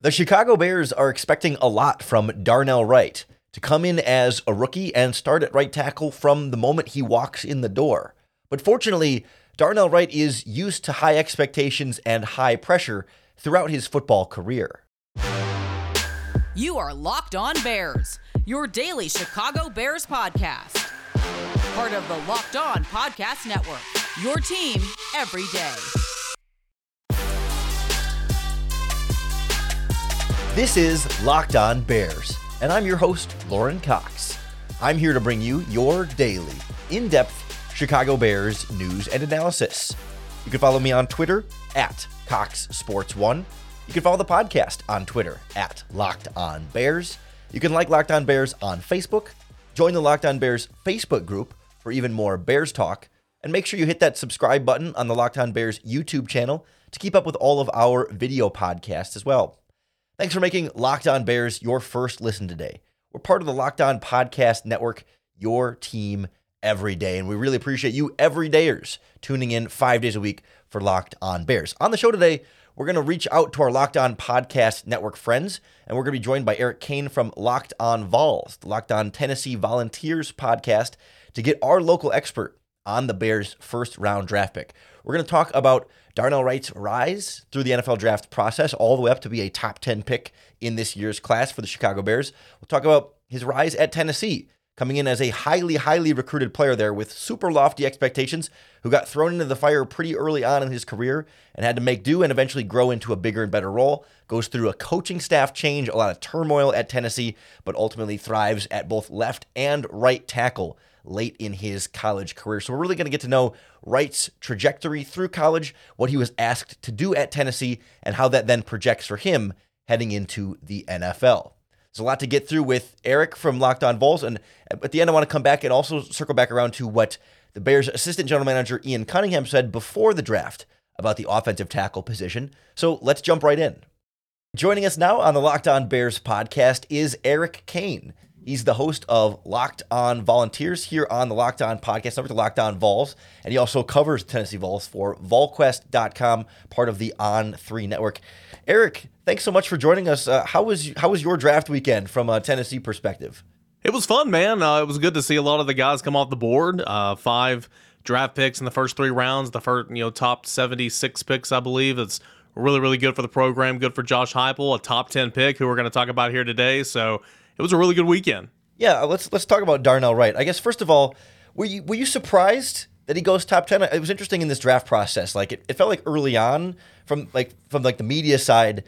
The Chicago Bears are expecting a lot from Darnell Wright to come in as a rookie and start at right tackle from the moment he walks in the door. But fortunately, Darnell Wright is used to high expectations and high pressure throughout his football career. You are Locked On Bears, your daily Chicago Bears podcast. Part of the Locked On Podcast Network, your team every day. This is Locked On Bears, and I'm your host, Lorin Cox. I'm here to bring you your daily, in depth Chicago Bears news and analysis. You can follow me on Twitter at Cox Sports One. You can follow the podcast on Twitter at Locked On Bears. You can like Locked On Bears on Facebook. Join the Locked On Bears Facebook group for even more Bears talk. And make sure you hit that subscribe button on the Locked On Bears YouTube channel to keep up with all of our video podcasts as well. Thanks for making Locked On Bears your first listen today. We're part of the Locked On Podcast Network, your team every day. And we really appreciate you everydayers tuning in five days a week for Locked On Bears. On the show today, we're going to reach out to our Locked On Podcast Network friends, and we're going to be joined by Eric Cain from Locked On Vols, the Locked On Tennessee Volunteers podcast, to get our local expert on the Bears' first round draft pick. We're going to talk about Darnell Wright's rise through the NFL draft process, all the way up to be a top 10 pick in this year's class for the Chicago Bears. We'll talk about his rise at Tennessee, coming in as a highly, highly recruited player there with super lofty expectations, who got thrown into the fire pretty early on in his career and had to make do and eventually grow into a bigger and better role. Goes through a coaching staff change, a lot of turmoil at Tennessee, but ultimately thrives at both left and right tackle late in his college career. So we're really going to get to know Wright's trajectory through college, what he was asked to do at Tennessee, and how that then projects for him heading into the NFL. There's a lot to get through with Eric from Locked On Vols. And at the end, I want to come back and also circle back around to what the Bears' assistant general manager, Ian Cunningham, said before the draft about the offensive tackle position. So let's jump right in. Joining us now on the Locked On Bears podcast is Eric Cain. He's the host of Locked On Volunteers here on the Locked On podcast network, the Locked On Vols, and he also covers Tennessee Vols for VolQuest.com, part of the On Three network. Eric, thanks so much for joining us. Uh, how was how was your draft weekend from a Tennessee perspective? It was fun, man. Uh, it was good to see a lot of the guys come off the board. Uh, five draft picks in the first three rounds. The first, you know, top seventy-six picks, I believe. It's really, really good for the program. Good for Josh Heupel, a top ten pick, who we're going to talk about here today. So it was a really good weekend. Yeah, let's let's talk about Darnell Wright. I guess first of all, were you were you surprised that he goes top ten? It was interesting in this draft process. Like it, it felt like early on from like from like the media side,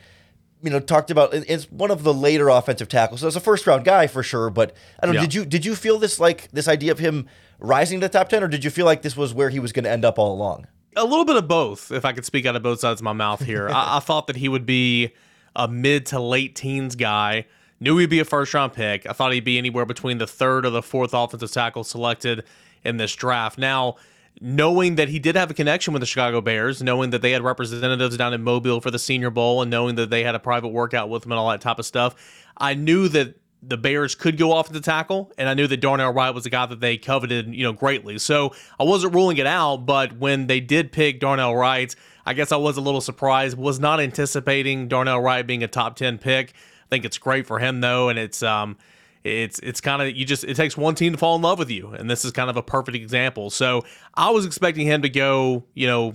you know, talked about it's one of the later offensive tackles. So it's a first round guy for sure. But I don't know. Yeah. Did you did you feel this like this idea of him rising to the top ten, or did you feel like this was where he was going to end up all along? A little bit of both, if I could speak out of both sides of my mouth here. I, I thought that he would be a mid to late teens guy. Knew he'd be a first round pick. I thought he'd be anywhere between the third or the fourth offensive tackle selected in this draft. Now, knowing that he did have a connection with the Chicago Bears, knowing that they had representatives down in Mobile for the Senior Bowl, and knowing that they had a private workout with him and all that type of stuff, I knew that the Bears could go off the tackle, and I knew that Darnell Wright was a guy that they coveted, you know, greatly. So I wasn't ruling it out, but when they did pick Darnell Wright, I guess I was a little surprised. Was not anticipating Darnell Wright being a top ten pick. Think it's great for him though, and it's um, it's it's kind of you just it takes one team to fall in love with you, and this is kind of a perfect example. So I was expecting him to go, you know,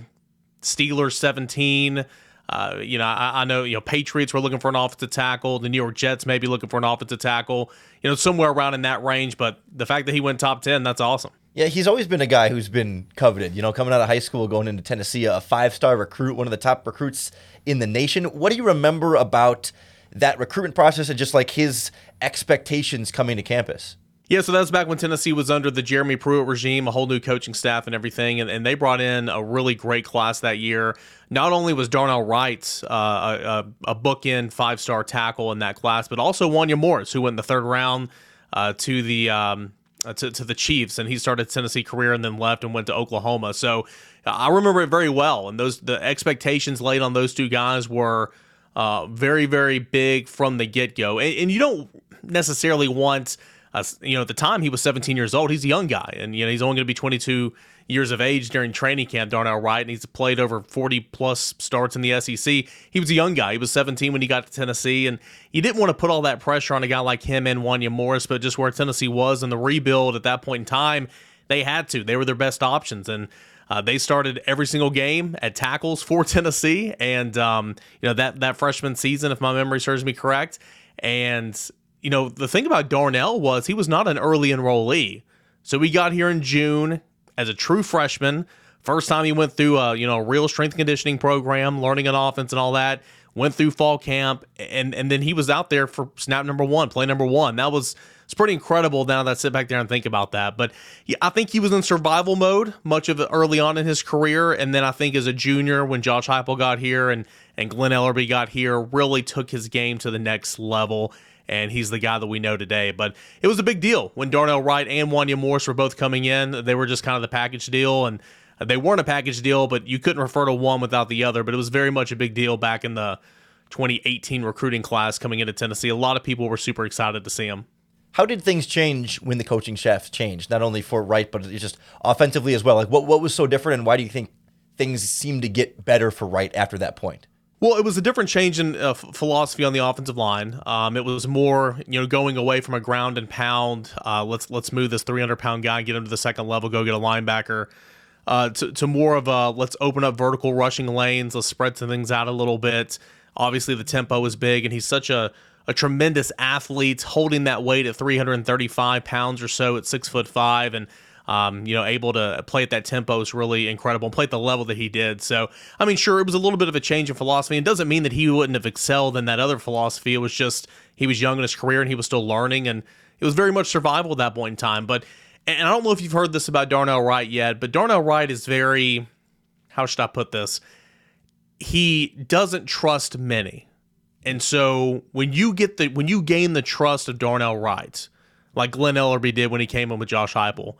Steelers seventeen. Uh, you know, I, I know you know Patriots were looking for an offensive tackle. The New York Jets may be looking for an offensive tackle. You know, somewhere around in that range. But the fact that he went top ten, that's awesome. Yeah, he's always been a guy who's been coveted. You know, coming out of high school, going into Tennessee, a five star recruit, one of the top recruits in the nation. What do you remember about that recruitment process and just like his expectations coming to campus? Yeah, so that was back when Tennessee was under the Jeremy Pruitt regime, a whole new coaching staff and everything, and, and they brought in a really great class that year. Not only was Darnell Wright uh, a, a, bookend five star tackle in that class, but also Wanya Morris, who went in the third round uh, to the um, uh, to, to the Chiefs, and he started Tennessee career and then left and went to Oklahoma. So I remember it very well, and those the expectations laid on those two guys were uh, very very big from the get go, and, and you don't necessarily want uh, you know, at the time he was 17 years old. He's a young guy, and you know he's only going to be 22 years of age during training camp, Darnell Wright, and he's played over 40 plus starts in the SEC. He was a young guy. He was 17 when he got to Tennessee, and you didn't want to put all that pressure on a guy like him and Wanya Morris, but just where Tennessee was in the rebuild at that point in time, they had to. They were their best options, and uh, they started every single game at tackles for Tennessee, and um, you know that that freshman season, if my memory serves me correct. And you know the thing about Darnell was he was not an early enrollee, so we got here in June as a true freshman. First time he went through a you know real strength conditioning program, learning an offense and all that. Went through fall camp, and and then he was out there for snap number one, play number one. That was it's pretty incredible now that I sit back there and think about that. But I think he was in survival mode much of early on in his career, and then I think as a junior when Josh Heupel got here and and Glen Elarbee got here, really took his game to the next level. And he's the guy that we know today. But it was a big deal when Darnell Wright and Wanya Morris were both coming in. They were just kind of the package deal, and they weren't a package deal, but you couldn't refer to one without the other. But it was very much a big deal back in the 2018 recruiting class coming into Tennessee. A lot of people were super excited to see him. How did things change when the coaching staff changed? Not only for Wright, but just offensively as well. Like what what was so different, and why do you think things seemed to get better for Wright after that point? Well, it was a different change in uh, philosophy on the offensive line. Um, it was more, you know, going away from a ground and pound. Uh, let's let's move this 300 pound guy, get him to the second level, go get a linebacker. Uh, to, to more of a let's open up vertical rushing lanes, let's spread some things out a little bit. Obviously, the tempo is big, and he's such a a tremendous athlete, holding that weight at 335 pounds or so at six foot five, and um, you know, able to play at that tempo is really incredible and play at the level that he did. So, I mean, sure, it was a little bit of a change in philosophy. It doesn't mean that he wouldn't have excelled in that other philosophy. It was just he was young in his career and he was still learning, and it was very much survival at that point in time. But, and I don't know if you've heard this about Darnell Wright yet, but Darnell Wright is very, how should I put this? He doesn't trust many. And so when you get the when you gain the trust of Darnell Wright, like Glen Elarbee did when he came in with Josh Heupel,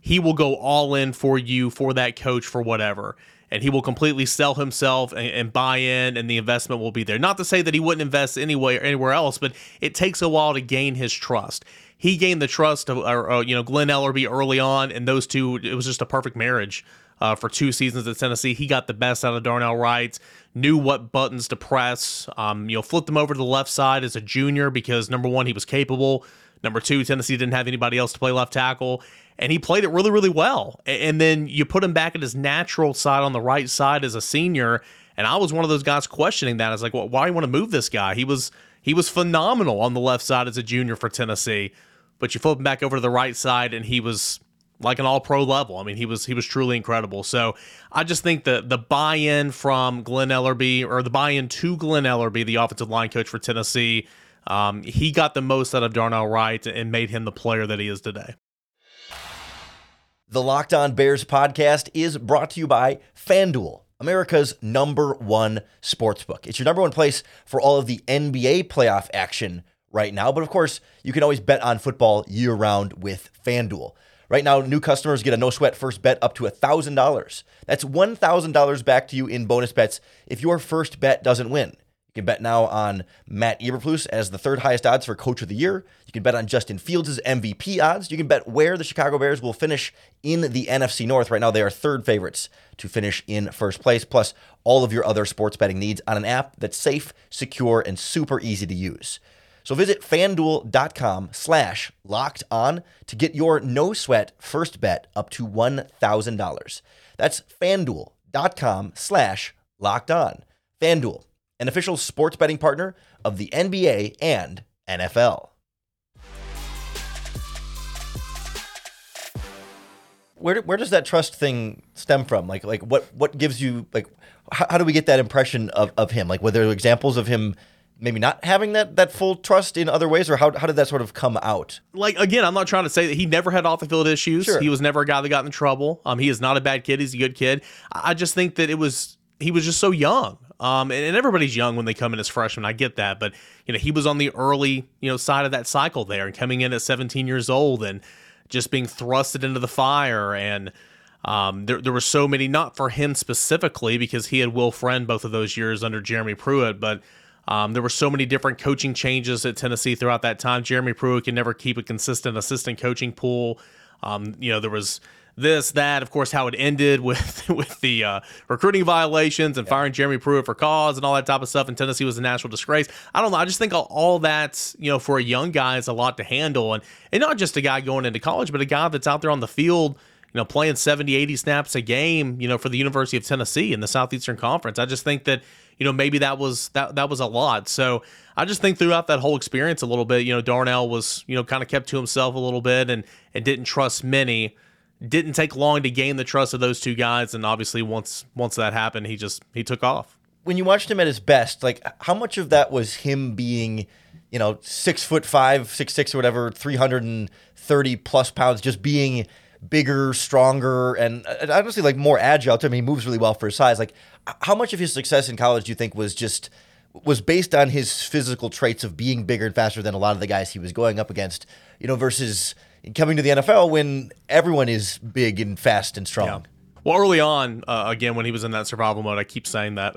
he will go all in for you, for that coach, for whatever. And he will completely sell himself and, and, buy in, and the investment will be there. Not to say that he wouldn't invest anywhere anywhere else, but it takes a while to gain his trust. He gained the trust of, or, or, you know, Glen Elarbee early on, and those two, it was just a perfect marriage uh, for two seasons at Tennessee. He got the best out of Darnell Wright, knew what buttons to press. Um, you know, flipped him over to the left side as a junior because number one, he was capable. Number two, Tennessee didn't have anybody else to play left tackle, and he played it really, really well. And then you put him back at his natural side on the right side as a senior, and I was one of those guys questioning that. I was like, well, why do you want to move this guy? He was he was phenomenal on the left side as a junior for Tennessee, but you flip him back over to the right side, and he was like an all pro level. I mean, he was he was truly incredible. So I just think that the buy in from Glen Elarbee or the buy in to Glen Elarbee, the offensive line coach for Tennessee, um, he got the most out of Darnell Wright and made him the player that he is today. The Locked On Bears podcast is brought to you by FanDuel, America's number one sportsbook. It's your number one place for all of the NBA playoff action right now. But of course, you can always bet on football year round with FanDuel. Right now, new customers get a no sweat first bet up to $1,000. That's $1,000 back to you in bonus bets if your first bet doesn't win. You can bet now on Matt Eberflus as the third highest odds for Coach of the Year. You can bet on Justin Fields' MVP odds. You can bet where the Chicago Bears will finish in the NFC North. Right now, they are third favorites to finish in first place, plus all of your other sports betting needs on an app that's safe, secure, and super easy to use. So visit fanduel.com slash locked on to get your no sweat first bet up to $1,000. That's fanduel.com slash locked on. Fanduel, an official sports betting partner of the NBA and NFL. Where, where does that trust thing stem from? Like like what what gives you like how, how do we get that impression of, of him? Like were there examples of him maybe not having that that full trust in other ways, or how how did that sort of come out? Like again, I'm not trying to say that he never had off the field issues. Sure. He was never a guy that got in trouble. Um, he is not a bad kid. He's a good kid. I just think that it was he was just so young. Um, and, and everybody's young when they come in as freshmen. I get that, but you know he was on the early you know side of that cycle there, and coming in at 17 years old and just being thrusted into the fire and. Um, there, there were so many, not for him specifically, because he had Will Friend both of those years under Jeremy Pruitt, but um, there were so many different coaching changes at Tennessee throughout that time. Jeremy Pruitt can never keep a consistent assistant coaching pool. Um, you know, there was this, that. Of course, how it ended with with the uh, recruiting violations and firing Jeremy Pruitt for cause and all that type of stuff. And Tennessee was a national disgrace. I don't know. I just think all, all that you know for a young guy is a lot to handle, and and not just a guy going into college, but a guy that's out there on the field you know, playing 70, 80 snaps a game, you know, for the University of Tennessee in the Southeastern Conference. I just think that, you know, maybe that was that that was a lot. So I just think throughout that whole experience a little bit, you know, Darnell was, you know, kind of kept to himself a little bit and and didn't trust many. Didn't take long to gain the trust of those two guys, and obviously once once that happened, he just he took off. When you watched him at his best, like how much of that was him being, you know, six foot five, six six or whatever, three hundred and thirty plus pounds, just being bigger, stronger, and honestly like more agile. To me, he moves really well for his size. Like, how much of his success in college do you think was just was based on his physical traits of being bigger and faster than a lot of the guys he was going up against? You know, versus coming to the NFL when everyone is big and fast and strong. Yeah. Well, early on, uh, again, when he was in that survival mode, I keep saying that.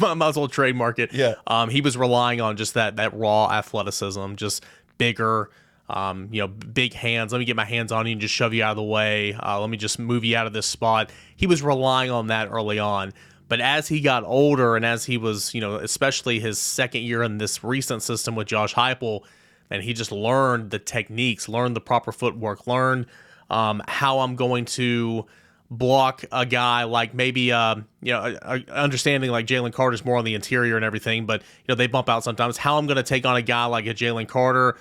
Might as well trademark it. Yeah. Um, he was relying on just that that raw athleticism, just bigger, um, you know, big hands. Let me get my hands on you and just shove you out of the way. Uh, let me just move you out of this spot. He was relying on that early on. But as he got older and as he was, you know, especially his second year in this recent system with Josh Heupel, and he just learned the techniques, learned the proper footwork, learned um, how I'm going to block a guy like maybe uh, you know understanding like Jalen Carter's more on the interior and everything, but you know they bump out sometimes. How I'm going to take on a guy like a Jalen Carter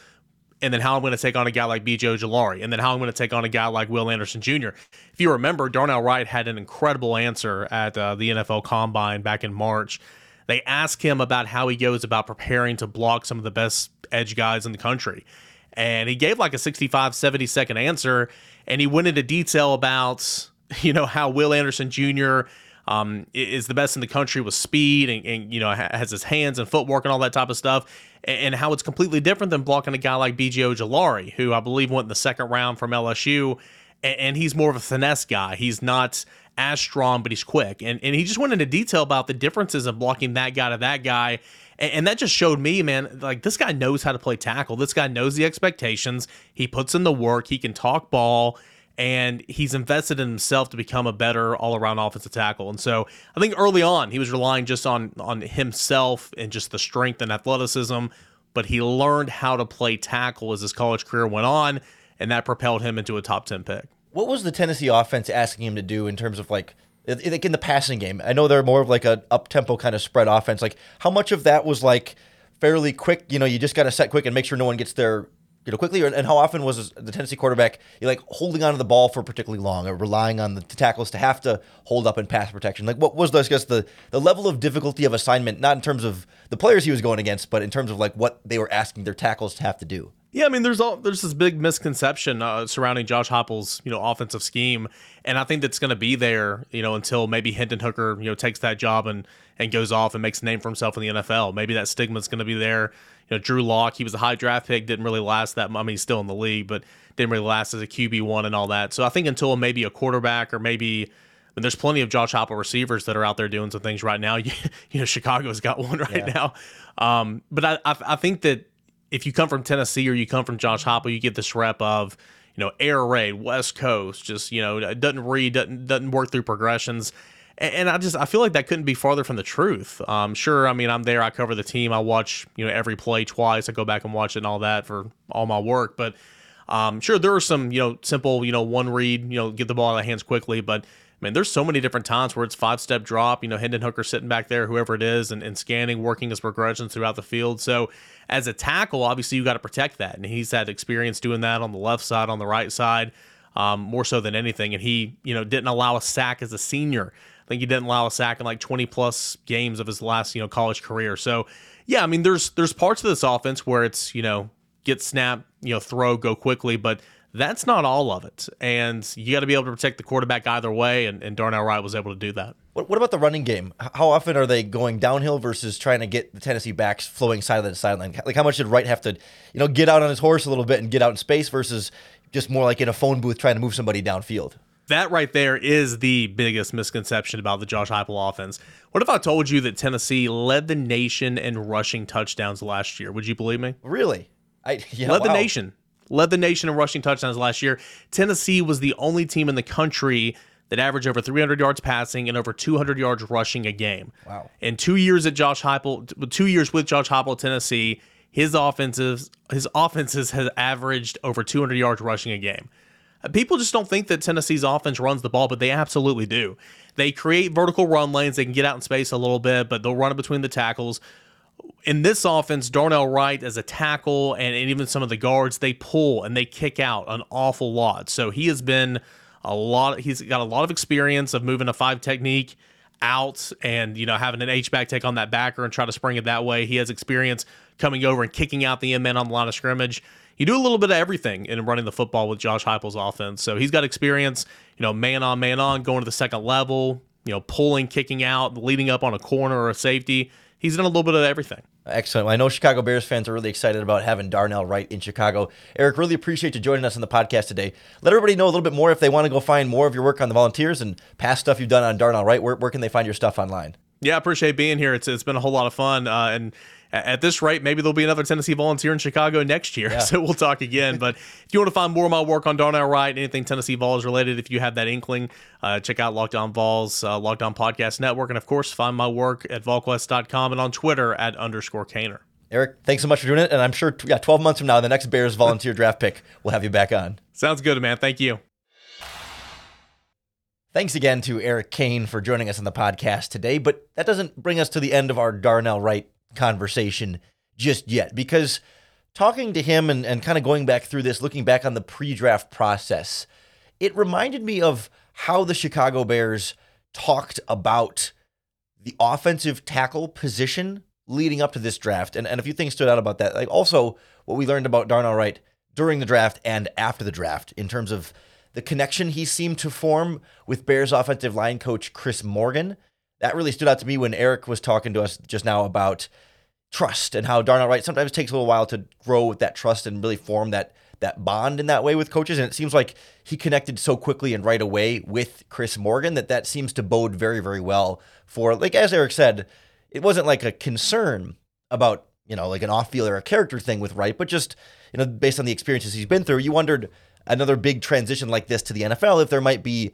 and then how I'm going to take on a guy like BJ Ojulari, and then how I'm going to take on a guy like Will Anderson Jr. If you remember, Darnell Wright had an incredible answer at uh, the NFL Combine back in March. They asked him about how he goes about preparing to block some of the best edge guys in the country. And he gave like a 65, 70 second answer, and he went into detail about, you know, how Will Anderson Jr um, is the best in the country with speed and, and, you know has his hands and footwork and all that type of stuff, and, and how it's completely different than blocking a guy like BJ Ojulari, who I believe went in the second round from LSU, and, and he's more of a finesse guy. He's not as strong, but he's quick, and and he just went into detail about the differences of blocking that guy to that guy. And that just showed me, man, like this guy knows how to play tackle. This guy knows the expectations. He puts in the work. He can talk ball and he's invested in himself to become a better all-around offensive tackle. And so I think early on he was relying just on on himself and just the strength and athleticism, but he learned how to play tackle as his college career went on, and that propelled him into a top 10 pick. What was the Tennessee offense asking him to do in terms of like like in the passing game? I know they're more of like a up-tempo kind of spread offense. Like how much of that was like fairly quick, you know, you just got to set quick and make sure no one gets there you know, quickly? and how often was the Tennessee quarterback you like holding onto the ball for particularly long, or relying on the tackles to have to hold up in pass protection? Like, what was I guess the the level of difficulty of assignment, not in terms of the players he was going against, but in terms of like what they were asking their tackles to have to do? Yeah, I mean, there's all there's this big misconception uh, surrounding Josh Heupel's you know offensive scheme, and I think that's going to be there you know until maybe Hendon Hooker you know takes that job and and goes off and makes a name for himself in the NFL. Maybe that stigma is going to be there. You know, Drew Lock, he was a high draft pick, didn't really last that. I mean, he's still in the league, but didn't really last as a QB one and all that. So I think until maybe a quarterback or maybe mean, there's plenty of Josh Heupel receivers that are out there doing some things right now. you know, Chicago's got one right yeah. now. Um, but I, I, I think that if you come from Tennessee or you come from Josh Heupel, you get this rep of you know air raid, West Coast, just you know doesn't read, doesn't doesn't work through progressions. And, I just I feel like that couldn't be farther from the truth. Um, sure, I mean I'm there, I cover the team, I watch you know every play twice, I go back and watch it and all that for all my work. But um, sure, there are some you know simple you know one read, you know get the ball out of hands quickly, but I mean, there's so many different times where it's five step drop, you know, Hendon Hooker sitting back there, whoever it is, and, and scanning, working his progressions throughout the field. So, as a tackle, obviously, you got to protect that. And he's had experience doing that on the left side, on the right side, um, more so than anything. And he, you know, didn't allow a sack as a senior. I think he didn't allow a sack in like 20 plus games of his last, you know, college career. So, yeah, I mean, there's there's parts of this offense where it's, you know, get snap, you know, throw, go quickly, but that's not all of it. And you got to be able to protect the quarterback either way. And, and Darnell Wright was able to do that. What, what, about the running game? How often are they going downhill versus trying to get the Tennessee backs flowing sideline to sideline? Like how much did Wright have to, you know, get out on his horse a little bit and get out in space versus just more like in a phone booth trying to move somebody downfield? That right there is the biggest misconception about the Josh Heupel offense. What if I told you that Tennessee led the nation in rushing touchdowns last year? Would you believe me? Really? I yeah, led wow. the nation led the nation in rushing touchdowns last year. Tennessee was the only team in the country that averaged over 300 yards passing and over 200 yards rushing a game. Wow. In two years at Josh Heupel, two years with Josh Heupel at Tennessee, his offenses his offenses has averaged over 200 yards rushing a game. Uh, people just don't think that Tennessee's offense runs the ball, but they absolutely do. They create vertical run lanes. They can get out in space a little bit, but they'll run it between the tackles. In this offense, Darnell Wright as a tackle and, and even some of the guards, they pull and they kick out an awful lot. So he has been a lot. He's got a lot of experience of moving a five technique out and you know having an H back take on that backer and try to spring it that way. He has experience coming over and kicking out the end man on the line of scrimmage. You do a little bit of everything in running the football with Josh Heupel's offense. So he's got experience, you know, man on man on, going to the second level, you know, pulling, kicking out, leading up on a corner or a safety. He's done a little bit of everything. Excellent. Well, I know Chicago Bears fans are really excited about having Darnell Wright in Chicago. Eric, really appreciate you joining us on the podcast today. Let everybody know a little bit more if they want to go find more of your work on the volunteers and past stuff you've done on Darnell Wright. Where, where can they find your stuff online? Yeah, I appreciate being here. It's it's been a whole lot of fun, uh, and at this rate, maybe there'll be another Tennessee Volunteer in Chicago next year. Yeah. So we'll talk again. but if you want to find more of my work on Darnell Wright, anything Tennessee Vols related, if you have that inkling, uh, check out Locked On Vols, uh, Locked On Podcast Network, and of course, find my work at VolQuest.com and on Twitter at underscore Caner. Eric, thanks so much for doing it. And I'm sure, yeah, 12 months from now, the next Bears volunteer draft pick, we'll have you back on. Sounds good, man. Thank you. Thanks again to Eric Cain for joining us on the podcast today. But that doesn't bring us to the end of our Darnell Wright conversation just yet, because talking to him and, and kind of going back through this, looking back on the pre draft process, it reminded me of how the Chicago Bears talked about the offensive tackle position leading up to this draft. And, and a few things stood out about that. Like also what we learned about Darnell Wright during the draft and after the draft in terms of the connection he seemed to form with Bears offensive line coach Chris Morgan. That really stood out to me when Eric was talking to us just now about trust and how Darnell Wright sometimes takes a little while to grow with that trust and really form that that bond in that way with coaches. And it seems like he connected so quickly and right away with Chris Morgan that that seems to bode very, very well for, like as Eric said, it wasn't like a concern about, you know, like an off field or a character thing with Wright, but just, you know, based on the experiences he's been through, you wondered another big transition like this to the NFL, if there might be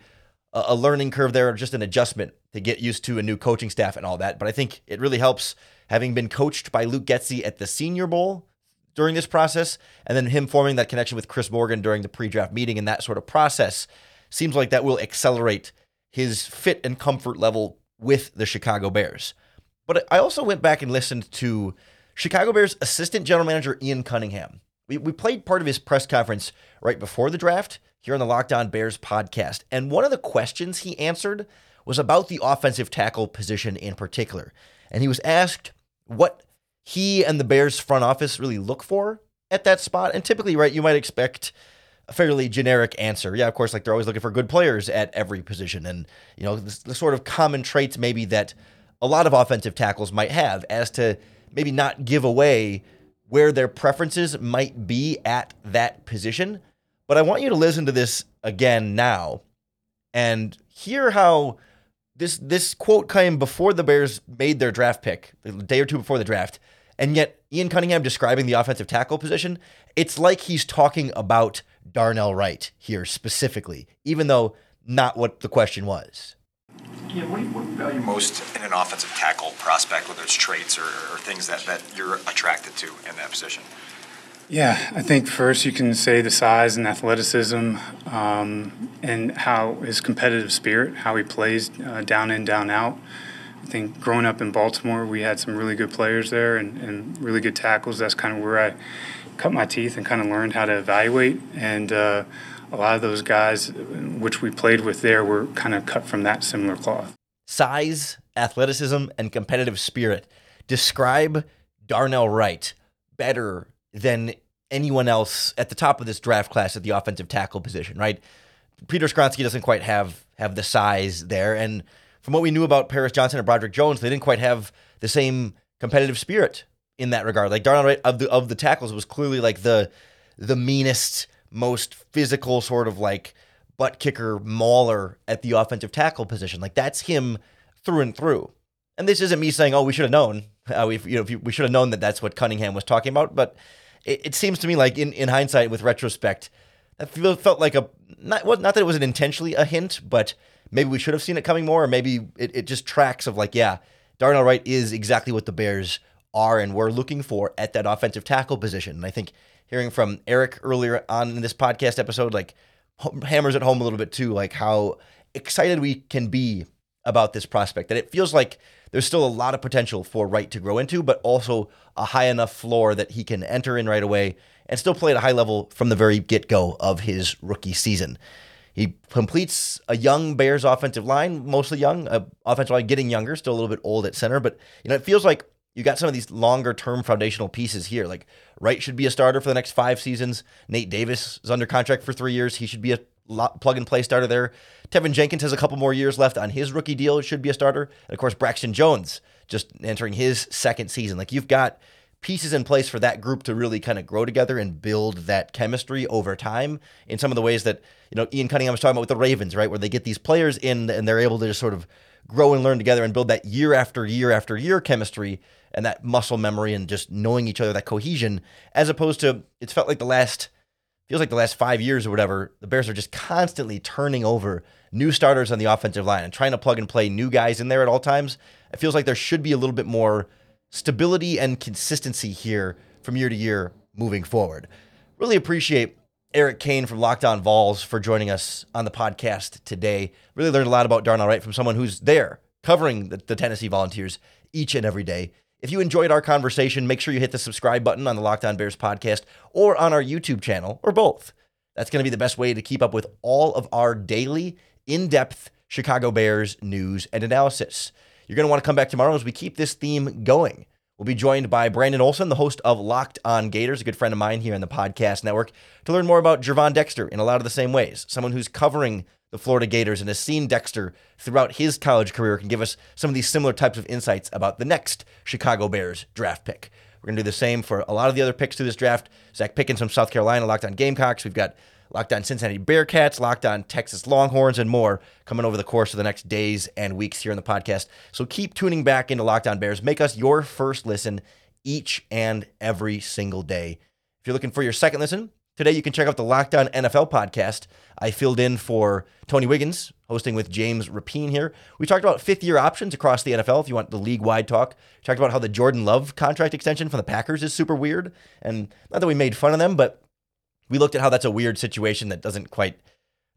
a, a learning curve there or just an adjustment to get used to a new coaching staff and all that. But I think it really helps having been coached by Luke Getsy at the Senior Bowl during this process, and then him forming that connection with Chris Morgan during the pre-draft meeting and that sort of process seems like that will accelerate his fit and comfort level with the Chicago Bears. But I also went back and listened to Chicago Bears assistant general manager Ian Cunningham we, we played part of his press conference right before the draft here on the Locked On Bears podcast. And one of the questions he answered was about the offensive tackle position in particular. And he was asked what he and the Bears front office really look for at that spot. And typically, right, you might expect a fairly generic answer. Yeah, of course, like they're always looking for good players at every position. And, you know, the, the sort of common traits maybe that a lot of offensive tackles might have as to maybe not give away where their preferences might be at that position. But I want you to listen to this again now and hear how this this quote came before the Bears made their draft pick, a day or two before the draft. And yet Ian Cunningham describing the offensive tackle position, it's like he's talking about Darnell Wright here specifically, even though not what the question was. What do, you, what do you value most in an offensive tackle prospect, whether it's traits or, or things that, that you're attracted to in that position? Yeah, I think first you can say the size and athleticism um, and how his competitive spirit, how he plays uh, down in, down out. I think growing up in Baltimore, we had some really good players there and, and really good tackles. That's kind of where I cut my teeth and kind of learned how to evaluate. And uh, a lot of those guys, which we played with there, were kind of cut from that similar cloth. Size, athleticism, and competitive spirit describe Darnell Wright better than anyone else at the top of this draft class at the offensive tackle position, right? Peter Skoronski doesn't quite have have the size there, and from what we knew about Paris Johnson and Broderick Jones, they didn't quite have the same competitive spirit in that regard. Like Darnell Wright of the of the tackles was clearly like the the meanest, most physical sort of like butt kicker mauler at the offensive tackle position. Like that's him through and through. And this isn't me saying, "Oh, we should have known." Uh, we you know we should have known that that's what Cunningham was talking about. But it, it seems to me like in, in hindsight, with retrospect, that felt like a not not that it was an intentionally a hint, but maybe we should have seen it coming more, or maybe it, it just tracks of like, yeah, Darnell Wright is exactly what the Bears are and we're looking for at that offensive tackle position. And I think hearing from Eric earlier on in this podcast episode, like hammers it home a little bit too, like how excited we can be about this prospect. That it feels like there's still a lot of potential for Wright to grow into, but also a high enough floor that he can enter in right away and still play at a high level from the very get go of his rookie season. He completes a young Bears offensive line, mostly young, uh, offensive line getting younger, still a little bit old at center, but you know it feels like you got some of these longer term foundational pieces here. Like Wright should be a starter for the next five seasons. Nate Davis is under contract for three years. He should be a plug and play starter there. Teven Jenkins has a couple more years left on his rookie deal. Should be a starter. And of course, Braxton Jones just entering his second season. Like you've got pieces in place for that group to really kind of grow together and build that chemistry over time in some of the ways that, you know, Ian Cunningham was talking about with the Ravens, right? Where they get these players in and they're able to just sort of grow and learn together and build that year after year after year chemistry and that muscle memory and just knowing each other, that cohesion, as opposed to it's felt like the last feels like the last five years or whatever, the Bears are just constantly turning over new starters on the offensive line and trying to plug and play new guys in there at all times. It feels like there should be a little bit more stability and consistency here from year to year moving forward. Really appreciate Eric Cain from Locked On Vols for joining us on the podcast today. Really learned a lot about Darnell Wright from someone who's there covering the, the Tennessee Volunteers each and every day. If you enjoyed our conversation, make sure you hit the subscribe button on the Locked On Bears podcast or on our YouTube channel or both. That's going to be the best way to keep up with all of our daily, in depth Chicago Bears news and analysis. You're going to want to come back tomorrow as we keep this theme going. We'll be joined by Brandon Olson, the host of Locked On Gators, a good friend of mine here in the podcast network, to learn more about Gervon Dexter in a lot of the same ways. Someone who's covering the Florida Gators and has seen Dexter throughout his college career can give us some of these similar types of insights about the next Chicago Bears draft pick. We're going to do the same for a lot of the other picks to this draft. Zacch Pickens from South Carolina, locked on Gamecocks. We've got locked on Cincinnati Bearcats, locked on Texas Longhorns, and more coming over the course of the next days and weeks here on the podcast. So keep tuning back into Locked On Bears. Make us your first listen each and every single day. If you're looking for your second listen, Today, you can check out the Locked On NFL podcast. I filled in for Tony Wiggins, hosting with James Rapine here. We talked about fifth year options across the NFL if you want the league wide talk. We talked about how the Jordan Love contract extension from the Packers is super weird. And not that we made fun of them, but we looked at how that's a weird situation that doesn't quite.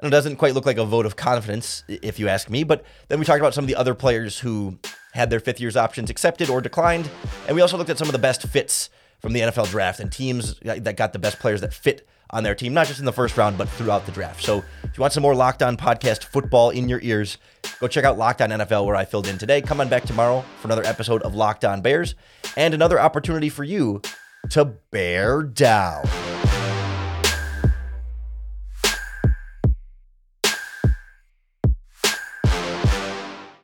It doesn't quite look like a vote of confidence, if you ask me. But then we talked about some of the other players who had their fifth year's options accepted or declined. And we also looked at some of the best fits from the NFL draft and teams that got the best players that fit on their team, not just in the first round, but throughout the draft. So if you want some more Locked On podcast football in your ears, go check out Locked On NFL, where I filled in today. Come on back tomorrow for another episode of Locked On Bears and another opportunity for you to bear down.